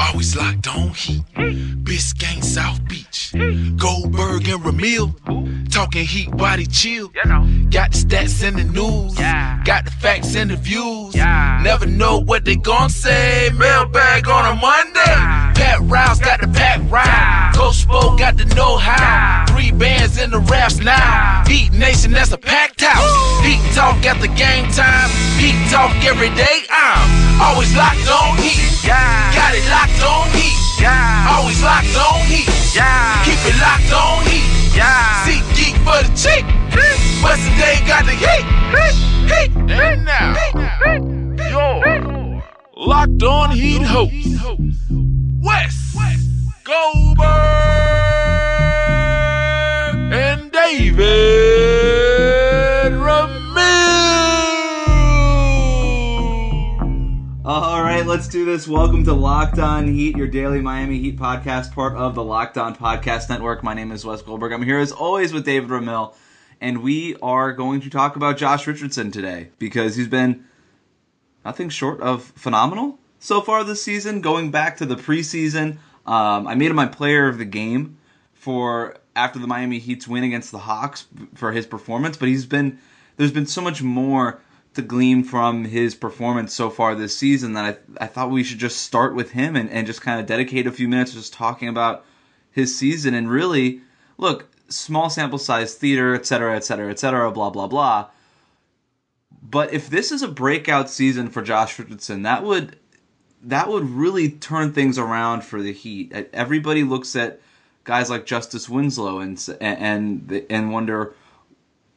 Always locked on heat. Biscayne, South Beach. Goldberg and Ramil. Talking heat, body chill. Got the stats in the news. Got the facts and the views. Never know what they gon' say. Mailbag on a Monday. Pat Rouse got the pack ride. Coach Spo got the know how. Three bands in the raps now. Heat Nation, that's a packed house. Heat talk at the game time. Heat talk every day. I'm always locked on heat. Yeah. Got it locked on heat. Yeah. Always locked on heat. Yeah. Keep it locked on heat. Yeah See geek for the cheek. What's the day got the heat? Heat. And now, your locked on heat host, Wes Goldberg let's do this. Welcome to Locked On Heat, your daily Miami Heat podcast, part of the Locked On Podcast Network. My name is Wes Goldberg. I'm here as always with David Ramil, and we are going to talk about Josh Richardson today because he's been nothing short of phenomenal so far this season. Going back to the preseason, um, I made him my player of the game for after the Miami Heat's win against the Hawks for his performance, but he's been there's been so much more to glean from his performance so far this season that I, I thought we should just start with him and, and just kind of dedicate a few minutes just talking about his season and really look small sample size theater et cetera et cetera et cetera blah blah blah. But if this is a breakout season for Josh Richardson that would that would really turn things around for the Heat. Everybody looks at guys like Justice Winslow and and and wonder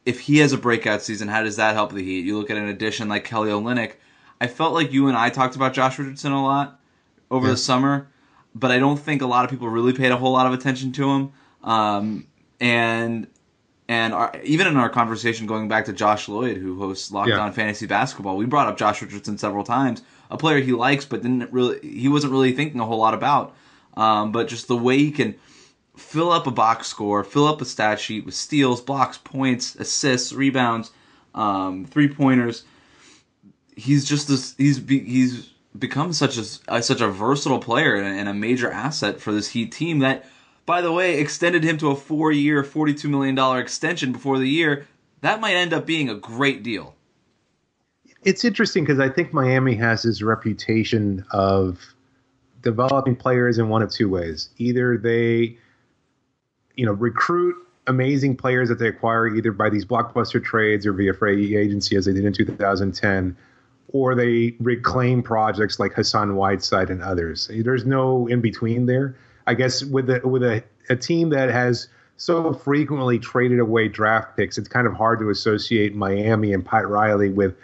if he has a breakout season, how does that help the Heat? You look at an addition like Kelly Olynyk. I felt like you and I talked about Josh Richardson a lot over yeah. the summer, but I don't think a lot of people really paid a whole lot of attention to him. Um, and and our, even in our conversation going back to Josh Lloyd, who hosts Locked yeah. On Fantasy Basketball, we brought up Josh Richardson several times. A player he likes, but didn't really he wasn't really thinking a whole lot about. Um, but just the way he can fill up a box score, fill up a stat sheet with steals, blocks, points, assists, rebounds, um, three pointers. He's just this. He's be, he's become such a such a versatile player and a major asset for this Heat team. That, by the way, extended him to a four year, forty two million dollar extension before the year. That might end up being a great deal. It's interesting because I think Miami has this reputation of developing players in one of two ways. Either they you know, recruit amazing players that they acquire either by these blockbuster trades or via free agency as they did in 2010, or they reclaim projects like Hassan Whiteside and others. There's no in between there. I guess with a, with a, a team that has so frequently traded away draft picks, it's kind of hard to associate Miami and Pat Riley with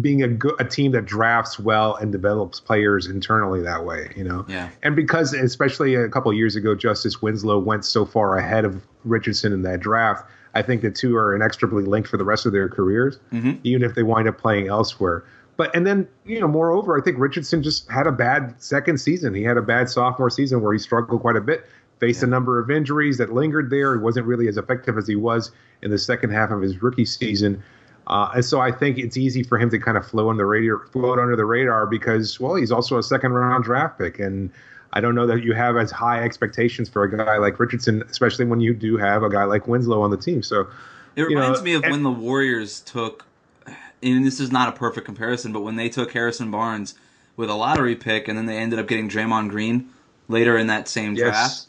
being a, good, a team that drafts well and develops players internally that way, you know. Yeah. And because especially a couple years ago, Justice Winslow went so far ahead of Richardson in that draft. I think the two are inextricably linked for the rest of their careers, mm-hmm. even if they wind up playing elsewhere. but and then you know, moreover, I think Richardson just had a bad second season. He had a bad sophomore season where he struggled quite a bit, faced yeah. a number of injuries that lingered there. He wasn't really as effective as he was in the second half of his rookie season. Uh, and so I think it's easy for him to kind of float on the radar, float under the radar because, well, he's also a second round draft pick, and I don't know that you have as high expectations for a guy like Richardson, especially when you do have a guy like Winslow on the team. So it reminds know, me of and, when the Warriors took, and this is not a perfect comparison, but when they took Harrison Barnes with a lottery pick, and then they ended up getting Draymond Green later in that same yes. draft.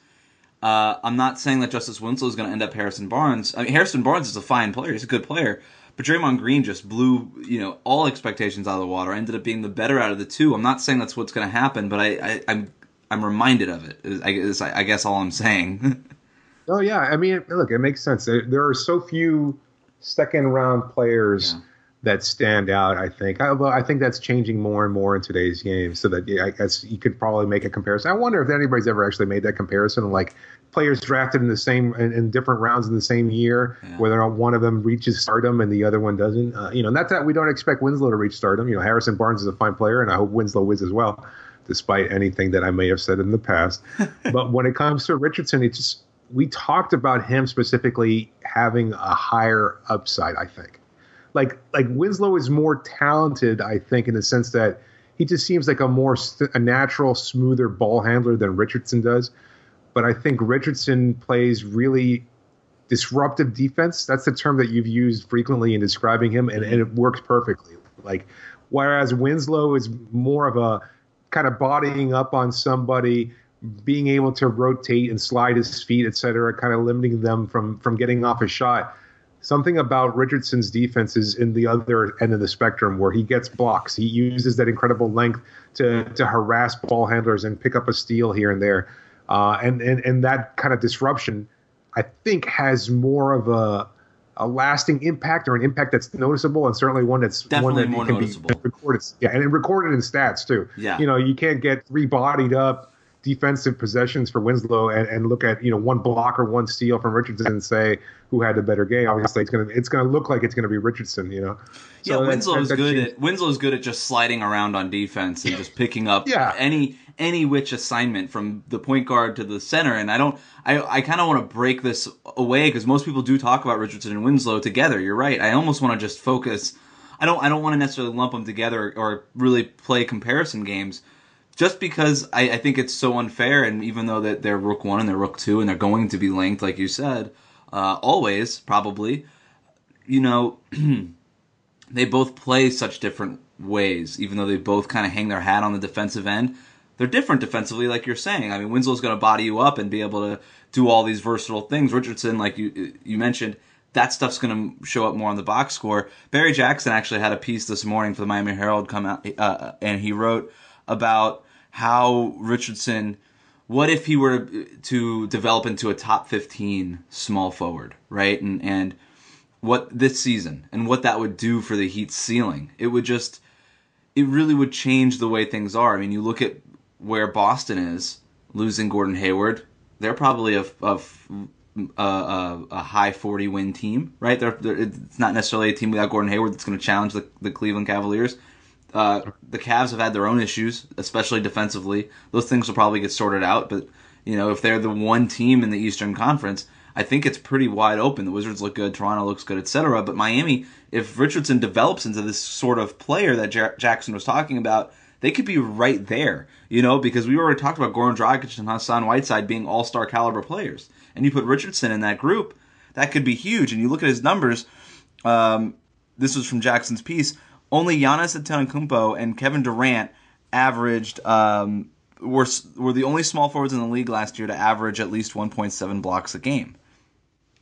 Uh, I'm not saying that Justice Winslow is going to end up Harrison Barnes. I mean, Harrison Barnes is a fine player; he's a good player. But Draymond Green just blew, you know, all expectations out of the water. I Ended up being the better out of the two. I'm not saying that's what's going to happen, but I, I, I'm, I'm reminded of it. I guess, I guess all I'm saying. oh yeah, I mean, look, it makes sense. There, there are so few second round players. Yeah that stand out. I think. I, I think that's changing more and more in today's game. So that yeah, I guess you could probably make a comparison. I wonder if anybody's ever actually made that comparison, like players drafted in the same in, in different rounds in the same year, yeah. whether or not one of them reaches stardom and the other one doesn't. Uh, you know, not that we don't expect Winslow to reach stardom. You know, Harrison Barnes is a fine player, and I hope Winslow is as well, despite anything that I may have said in the past. but when it comes to Richardson, it's just we talked about him specifically having a higher upside. I think like like Winslow is more talented, I think, in the sense that he just seems like a more a natural, smoother ball handler than Richardson does. But I think Richardson plays really disruptive defense. That's the term that you've used frequently in describing him, and, and it works perfectly. Like whereas Winslow is more of a kind of bodying up on somebody, being able to rotate and slide his feet, et cetera, kind of limiting them from from getting off a shot something about Richardson's defense is in the other end of the spectrum where he gets blocks. He uses that incredible length to to harass ball handlers and pick up a steal here and there. Uh, and, and and that kind of disruption, I think, has more of a a lasting impact or an impact that's noticeable and certainly one that's Definitely one that more can noticeable. be recorded. Yeah, and recorded in stats too. Yeah. You know, you can't get three bodied up defensive possessions for Winslow and, and look at you know one block or one steal from Richardson and say who had the better game. Obviously, it's gonna it's gonna look like it's gonna be Richardson. You know. So yeah, Winslow's that, good at Winslow's good at just sliding around on defense and just picking up yeah. any any which assignment from the point guard to the center. And I don't I I kind of want to break this away because most people do talk about Richardson and Winslow together. You're right. I almost want to just focus. I don't I don't want to necessarily lump them together or really play comparison games just because I, I, think it's so unfair, and even though that they're Rook One and they're Rook Two, and they're going to be linked, like you said, uh, always probably, you know, they both play such different ways. Even though they both kind of hang their hat on the defensive end, they're different defensively, like you're saying. I mean, Winslow's going to body you up and be able to do all these versatile things. Richardson, like you you mentioned, that stuff's going to show up more on the box score. Barry Jackson actually had a piece this morning for the Miami Herald come out, uh, and he wrote about how Richardson, what if he were to develop into a top 15 small forward, right? And, and what this season and what that would do for the Heat's ceiling. It would just, it really would change the way things are. I mean, you look at where Boston is, losing Gordon Hayward, they're probably a, a, a, a high 40 win team, right? They're, they're, it's not necessarily a team without Gordon Hayward that's going to challenge the, the Cleveland Cavaliers. Uh, the Cavs have had their own issues, especially defensively. Those things will probably get sorted out, but you know if they're the one team in the Eastern Conference, I think it's pretty wide open. The Wizards look good, Toronto looks good, etc. But Miami, if Richardson develops into this sort of player that Jackson was talking about, they could be right there. You know, because we already talked about Goran Dragic and Hassan Whiteside being All Star caliber players, and you put Richardson in that group, that could be huge. And you look at his numbers. Um, this was from Jackson's piece only Giannis Antetokounmpo and Kevin Durant averaged um, were were the only small forwards in the league last year to average at least 1.7 blocks a game.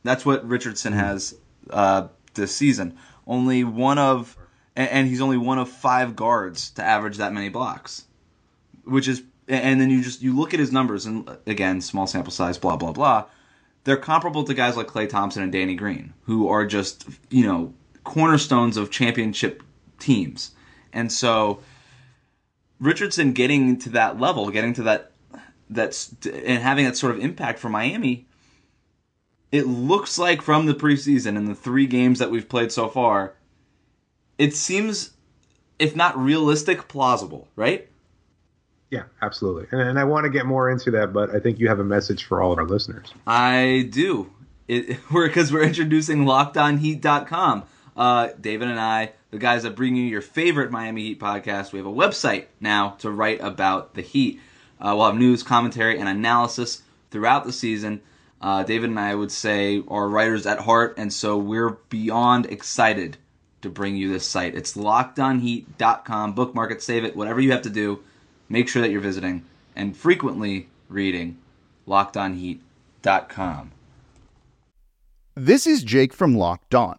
That's what Richardson hmm. has uh, this season. Only one of, and, and he's only one of five guards to average that many blocks, which is, and then you just you look at his numbers, and again, small sample size, blah blah blah. They're comparable to guys like Klay Thompson and Danny Green, who are just you know cornerstones of championship teams. And so Richardson getting to that level, getting to that that's and having that sort of impact for Miami, it looks like from the preseason and the three games that we've played so far, it seems if not realistic, plausible, right? Yeah, absolutely. And, and I want to get more into that, but I think you have a message for all of our listeners. I do. It, we're because we're introducing LockedOnHeat.com. Uh, David and I, the guys that bring you your favorite Miami Heat podcast, we have a website now to write about the Heat. Uh, we'll have news, commentary, and analysis throughout the season. Uh, David and I would say are writers at heart, and so we're beyond excited to bring you this site. It's lockedonheat.com. Bookmark it, save it, whatever you have to do. Make sure that you're visiting and frequently reading lockedonheat.com. This is Jake from Locked On.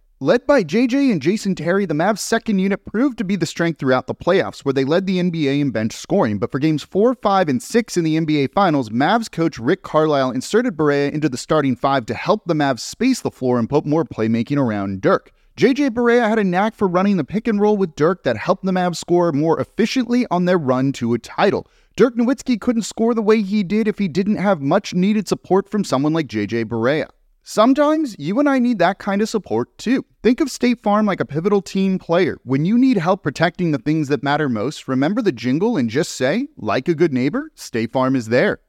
Led by JJ and Jason Terry, the Mavs' second unit proved to be the strength throughout the playoffs, where they led the NBA in bench scoring. But for games 4, 5, and 6 in the NBA Finals, Mavs coach Rick Carlisle inserted Barea into the starting five to help the Mavs space the floor and put more playmaking around Dirk. JJ Barea had a knack for running the pick and roll with Dirk that helped the Mavs score more efficiently on their run to a title. Dirk Nowitzki couldn't score the way he did if he didn't have much needed support from someone like JJ Barea. Sometimes you and I need that kind of support too. Think of State Farm like a pivotal team player. When you need help protecting the things that matter most, remember the jingle and just say, like a good neighbor, State Farm is there.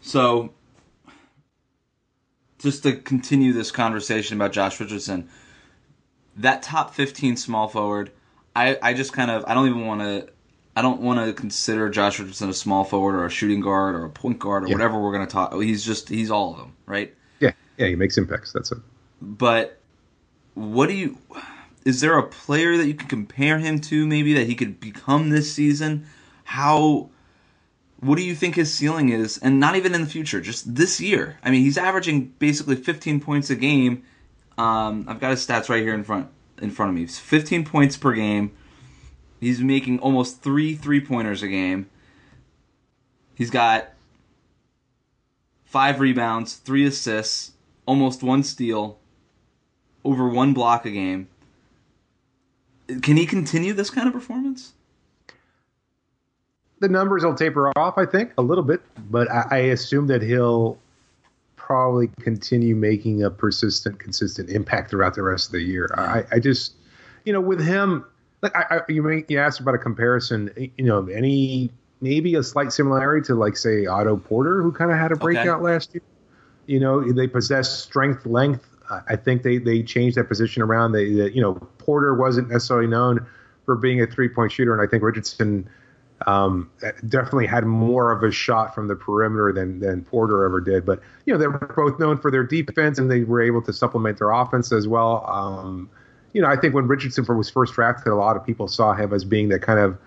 So, just to continue this conversation about Josh Richardson, that top 15 small forward, I, I just kind of, I don't even want to. I don't want to consider Josh Richardson a small forward or a shooting guard or a point guard or Yeah. whatever we're going to talk. He's just he's all of them, right? Yeah, yeah, he makes impacts. That's it. But what do you? Is there a player that you can compare him to? Maybe that he could become this season. How? What do you think his ceiling is? And not even in the future, just this year. I mean, he's averaging basically 15 points a game. Um, I've got his stats right here in front in front of me. It's 15 points per game. He's making almost three three pointers a game. He's got five rebounds, three assists, almost one steal, over one block a game. Can he continue this kind of performance? The numbers will taper off, I think, a little bit, but I, I assume that he'll probably continue making a persistent, consistent impact throughout the rest of the year. I, I just, you know, with him, like I, I, you may, you asked about a comparison. You know, any maybe a slight similarity to like say Otto Porter, who kind of had a breakout last year. You know, they possess strength, length. I think they they changed that position around. They, they you know Porter wasn't necessarily known for being a three point shooter, and I think Richardson um, definitely had more of a shot from the perimeter than than Porter ever did. But you know, they're both known for their defense, and they were able to supplement their offense as well. Um, you know, I think when Richardson was first drafted, a lot of people saw him as being that kind of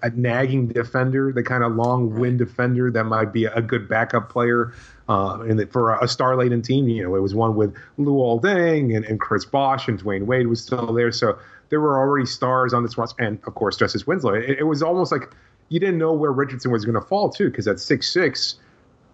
a nagging defender, the kind of long wind defender that might be a good backup player. Uh, and for a star laden team, you know, it was one with Luol Deng and, and Chris Bosh and Dwyane Wade was still there. So there were already stars on this roster. And of course, Justice Winslow. It, it was almost like you didn't know where Richardson was going to fall, too, because at six six,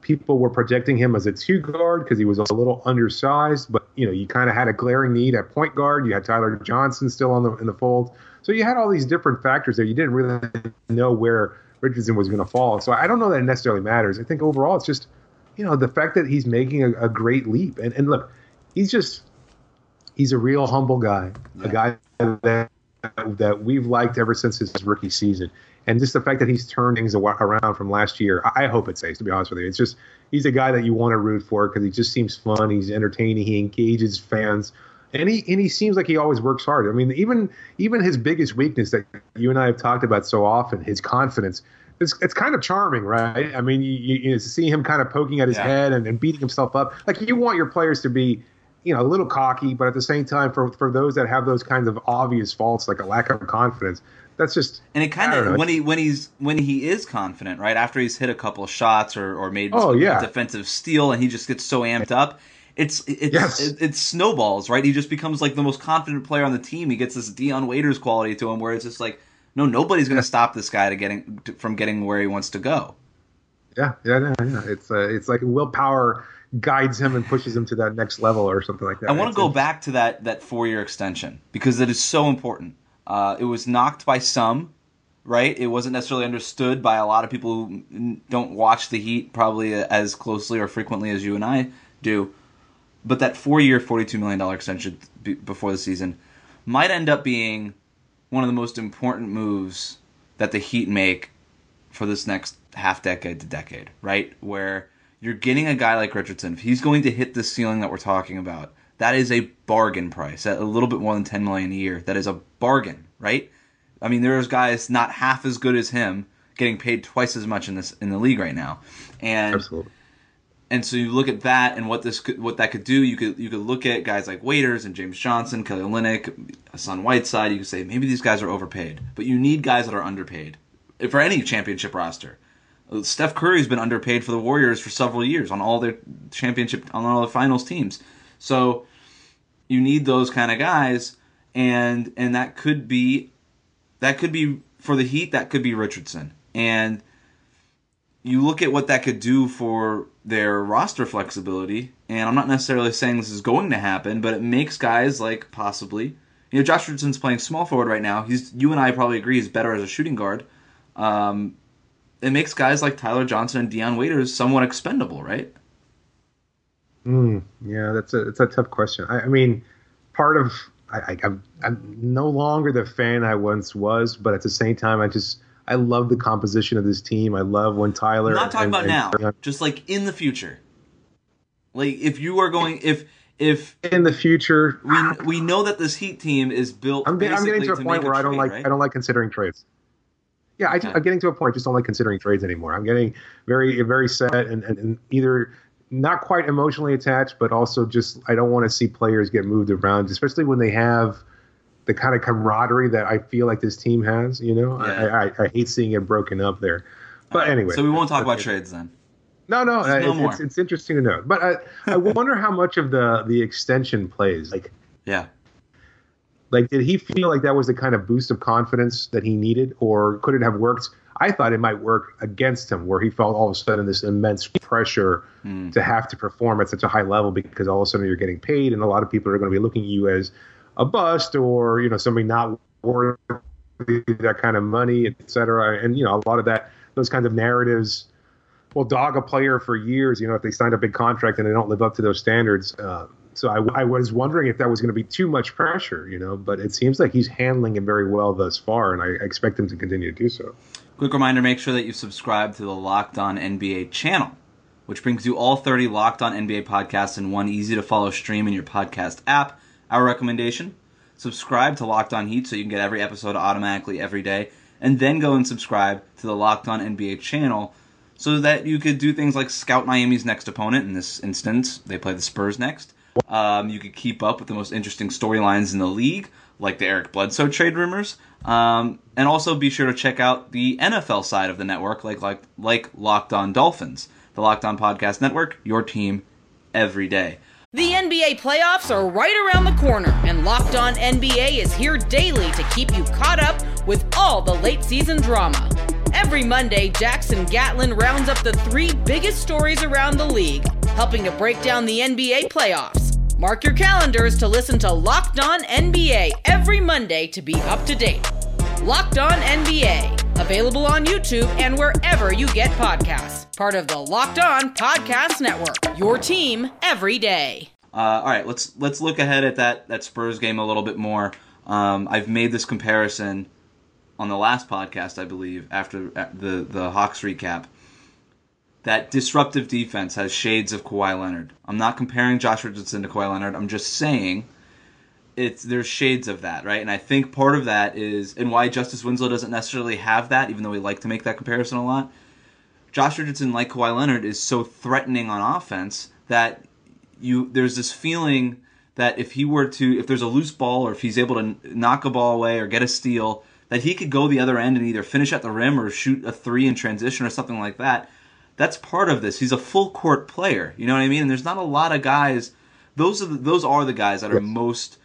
people were projecting him as a two guard because he was a little undersized. But, you know, you kind of had a glaring need at point guard. You had Tyler Johnson still on the in the fold. So you had all these different factors there. You didn't really know where Richardson was going to fall. So I don't know that it necessarily matters. I think overall it's just, you know, the fact that he's making a, a great leap. And, and look, he's just, he's a real humble guy, a guy that, that we've liked ever since his rookie season. And just the fact that he's turned things around from last year, I hope it stays, to be honest with you. It's just, he's a guy that you want to root for because he just seems fun. He's entertaining. He engages fans and he and he seems like he always works hard. I mean, even even his biggest weakness that you and I have talked about so often, his confidence. It's, it's kind of charming, right? I mean, you, you, you see him kind of poking at his Yeah. head and, and beating himself up. Like you want your players to be, you know, a little cocky, but at the same time, for for those that have those kinds of obvious faults, like a lack of confidence, that's just And it kind of when he when he's when he is confident, right after he's hit a couple of shots or or made Oh, yeah. defensive steal, and he just gets so amped up. It's it's Yes. it, it snowballs, right? He just becomes like the most confident player on the team. He gets this Dion Waiters quality to him, where it's just like, no, nobody's going to stop this guy to getting to, from getting where he wants to go. Yeah, yeah, yeah, yeah. It's uh, it's like willpower guides him and pushes him to that next level or something like that. I want to go back to that that four year extension because it is so important. Uh, it was knocked by some, right? It wasn't necessarily understood by a lot of people who don't watch the Heat probably as closely or frequently as you and I do. But that four year, forty two million dollar extension before the season might end up being one of the most important moves that the Heat make for this next half decade to decade, right? Where you're getting a guy like Richardson. If he's going to hit the ceiling that we're talking about, that is a bargain price at a little bit more than 10 million a year. That is a bargain, right? I mean, there's guys not half as good as him getting paid twice as much in this in the league right now, and Absolutely. and so you look at that and what this could, what that could do. You could you could look at guys like Waiters and James Johnson, Kelly Olynyk, Hassan Whiteside. You could say maybe these guys are overpaid, but you need guys that are underpaid for any championship roster. Steph Curry's been underpaid for the Warriors for several years on all their championship on all the finals teams. So you need those kind of guys, and and that could be that could be for the Heat. That could be Richardson, and you look at what that could do for their roster flexibility, and I'm not necessarily saying this is going to happen, but it makes guys like possibly, you know, Josh Richardson's playing small forward right now. He's you and I probably agree he's better as a shooting guard. Um, it makes guys like Tyler Johnson and Dion Waiters somewhat expendable, right? Mm, yeah, that's a it's a tough question. I, I mean, part of I, I, I'm I'm no longer the fan I once was, but at the same time, I just I love the composition of this team. I love when Tyler. I'm not talking and- about and- now, just like in the future. Like if you are going, if if in the future. we we know that this Heat team is built, I'm, I'm getting to a point where I don't like right? I don't like considering trades. Yeah, I, Okay. am getting to a point. I just don't like considering trades anymore. I'm getting very very set and, and, and either not quite emotionally attached, but also just I don't want to see players get moved around, especially when they have the kind of camaraderie that I feel like this team has. You know, Yeah. I, I I hate seeing it broken up there. But anyway, So we won't talk about Okay. trades then. No, no, uh, no it's, it's, it's interesting to know. But I, I wonder how much of the the extension plays. Like, Yeah. like did he feel like that was the kind of boost of confidence that he needed, or could it have worked? I thought it might work against him, where he felt all of a sudden this immense pressure Hmm. to have to perform at such a high level because all of a sudden you're getting paid, and a lot of people are going to be looking at you as a bust or you know somebody not worth that kind of money, et cetera. And you know a lot of that, those kinds of narratives will dog a player for years. You know, if they signed a big contract and they don't live up to those standards. Uh, so I, I was wondering if that was going to be too much pressure. You know, but it seems like he's handling it very well thus far, and I expect him to continue to do so. Quick reminder make sure that you subscribe to the Locked On NBA channel, which brings you all 30 Locked On NBA podcasts in one easy to follow stream in your podcast app. Our recommendation subscribe to Locked On Heat so you can get every episode automatically every day, and then go and subscribe to the Locked On NBA channel so that you could do things like scout Miami's next opponent. In this instance, they play the Spurs next. Um, you could keep up with the most interesting storylines in the league, like the Eric Bledsoe trade rumors. Um, and also be sure to check out the NFL side of the network, like like like Locked On Dolphins, the Locked On Podcast Network, your team every day. The NBA playoffs are right around the corner, and Locked On NBA is here daily to keep you caught up with all the late season drama. Every Monday, Jackson Gatlin rounds up the three biggest stories around the league, helping to break down the NBA playoffs. Mark your calendars to listen to Locked On NBA every Monday to be up to date. Locked On NBA, available on YouTube and wherever you get podcasts. Part of the Locked On Podcast Network. Your team every day. Uh, all right, let's let's look ahead at that that Spurs game a little bit more. Um, I've made this comparison on the last podcast, I believe, after the the Hawks recap. That disruptive defense has shades of Kawhi Leonard. I'm not comparing Josh Richardson to Kawhi Leonard. I'm just saying it's there's shades of that, right? And I think part of that is and why Justice Winslow doesn't necessarily have that, even though we like to make that comparison a lot. Josh Richardson, like Kawhi Leonard, is so threatening on offense that you there's this feeling that if he were to if there's a loose ball or if he's able to knock a ball away or get a steal that he could go the other end and either finish at the rim or shoot a three in transition or something like that that's part of this he's a full court player you know what i mean and there's not a lot of guys those are the, those are the guys that are most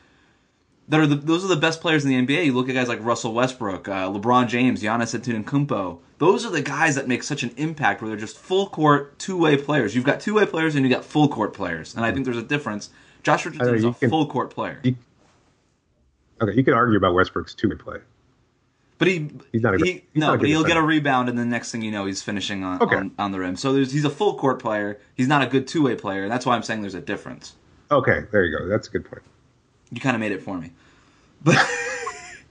that are the, those are the best players in the NBA. You look at guys like Russell Westbrook, uh, LeBron James, Giannis Antetokounmpo. Those are the guys that make such an impact where they're just full court two way players. You've got two way players and you have got full court players, and I think there's a difference. Josh Richardson is a can- full court player, you- Okay, you could argue about Westbrook's two-way play. But he He's not a he, he's no, not but he'll get a rebound, and the next thing you know, he's finishing on Okay. on, on the rim. So there's, he's a full court player. He's not a good two way player. and That's why I'm saying there's a difference. Okay, there you go. That's a good point. you kind of made it for me. But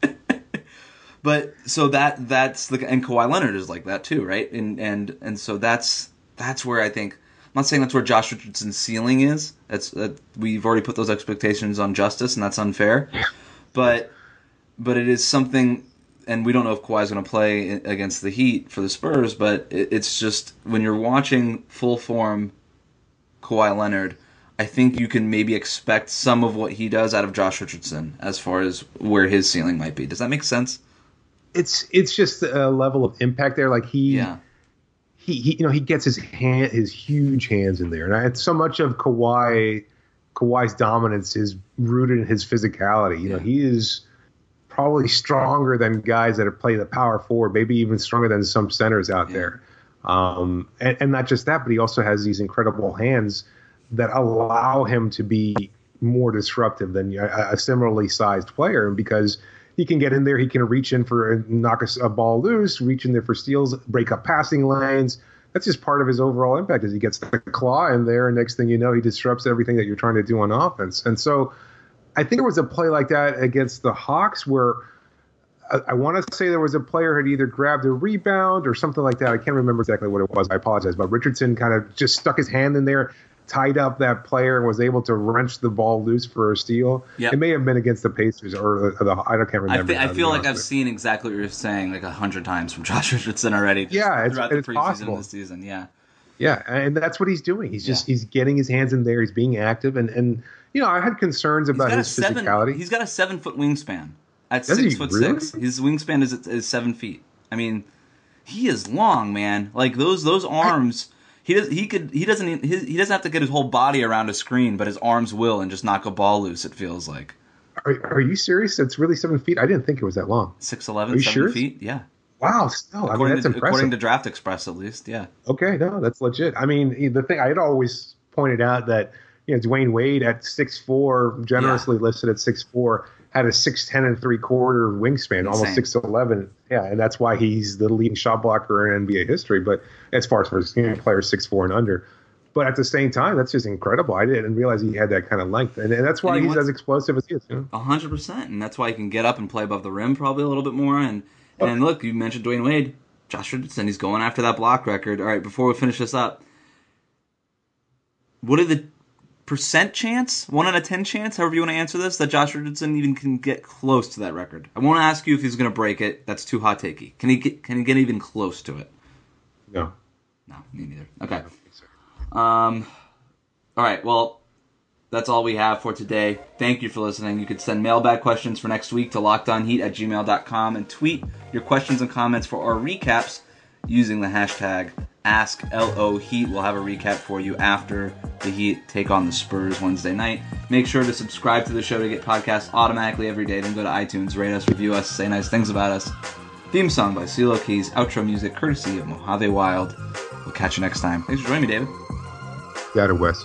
but so that that's the and Kawhi Leonard is like that too, right? And and and so that's that's where I think I'm not saying that's where Josh Richardson's ceiling is. That's that we've already put those expectations on Justice, and that's unfair. But but it is something. And we don't know if Kawhi's going to play against the Heat for the Spurs, but it's just when you're watching full form Kawhi Leonard, I think you can maybe expect some of what he does out of Josh Richardson as far as where his ceiling might be. Does that make sense? It's it's just a level of impact there. Like he, Yeah. he, he you know he gets his hand his huge hands in there, and I, so much of Kawhi Kawhi's dominance is rooted in his physicality. You know, he is probably stronger than guys that have played the power forward, maybe even stronger than some centers out there. Um, and, and not just that, but he also has these incredible hands that allow him to be more disruptive than a, a similarly sized player. And because he can get in there, he can reach in for a knock a, a ball loose, reach in there for steals, break up passing lanes. That's just part of his overall impact as he gets the claw in there, and next thing you know, he disrupts everything that you're trying to do on offense. And so, I think there was a play like that against the Hawks where I, I want to say there was a player had either grabbed a rebound or something like that. I can't remember exactly what it was. I apologize, but Richardson kind of just stuck his hand in there, tied up that player, and was able to wrench the ball loose for a steal. Yep. It may have been against the Pacers or the, the I don't can't remember. I now, to feel like I've seen exactly what you're saying like a hundred times from Josh Richardson already. Yeah, it's- throughout the preseason possible. the season. Yeah, Yeah, and that's what he's doing. He's just Yeah. he's getting his hands in there. He's being active, and and you know I had concerns about his seven. physicality. He's got a seven foot wingspan at Does six foot really? six. His wingspan is is seven feet. I mean, he is long, man. Like those those arms. He does. He could. He doesn't. His, he doesn't have to get his whole body around a screen, but his arms will, and just knock a ball loose. It feels like Are, are you serious? It's really seven feet. I didn't think it was that long. six eleven, Are you seven sure? feet. Yeah, Wow, still, I mean according that's to impressive. according to Draft Express, at least. Yeah. Okay, no, that's legit. I mean, eh, the thing I had always pointed out that you know Dwyane Wade at six four, generously listed at six four, had a six ten and three quarter wingspan, almost Insane. six eleven. Yeah, and that's why he's the leading shot blocker in NBA history. But as far as for you know, players six four and under. But at the same time, that's just incredible. I didn't realize he had that kind of length, and, and that's why And he he's as explosive as he is. A hundred percent, and that's why he can get up and play above the rim probably a little bit more. And and look, you mentioned Dwyane Wade, Josh Richardson. He's going after that block record. All right, before we finish this up, what are the percent chance, one out of ten chance, however you want to answer this, that Josh Richardson even can get close to that record? I won't ask you if he's going to break it. That's too hot takey. Can he get? Can he get even close to it? No. No, me neither. Okay. Um, all right. Well, that's all we have for today. Thank you for listening. You can send mailbag questions for next week to lockedonheat at gmail.com and tweet your questions and comments for our recaps using the hashtag AskLOHeat. We'll have a recap for you after the Heat take on the Spurs Wednesday night. Make sure to subscribe to the show to get podcasts automatically every day. Then go to iTunes, rate us, review us, say nice things about us. Theme song by C-Low Keyz, outro music courtesy of Mojave Wilde. We'll catch you next time. Thanks for joining me, David. Got it, Wes.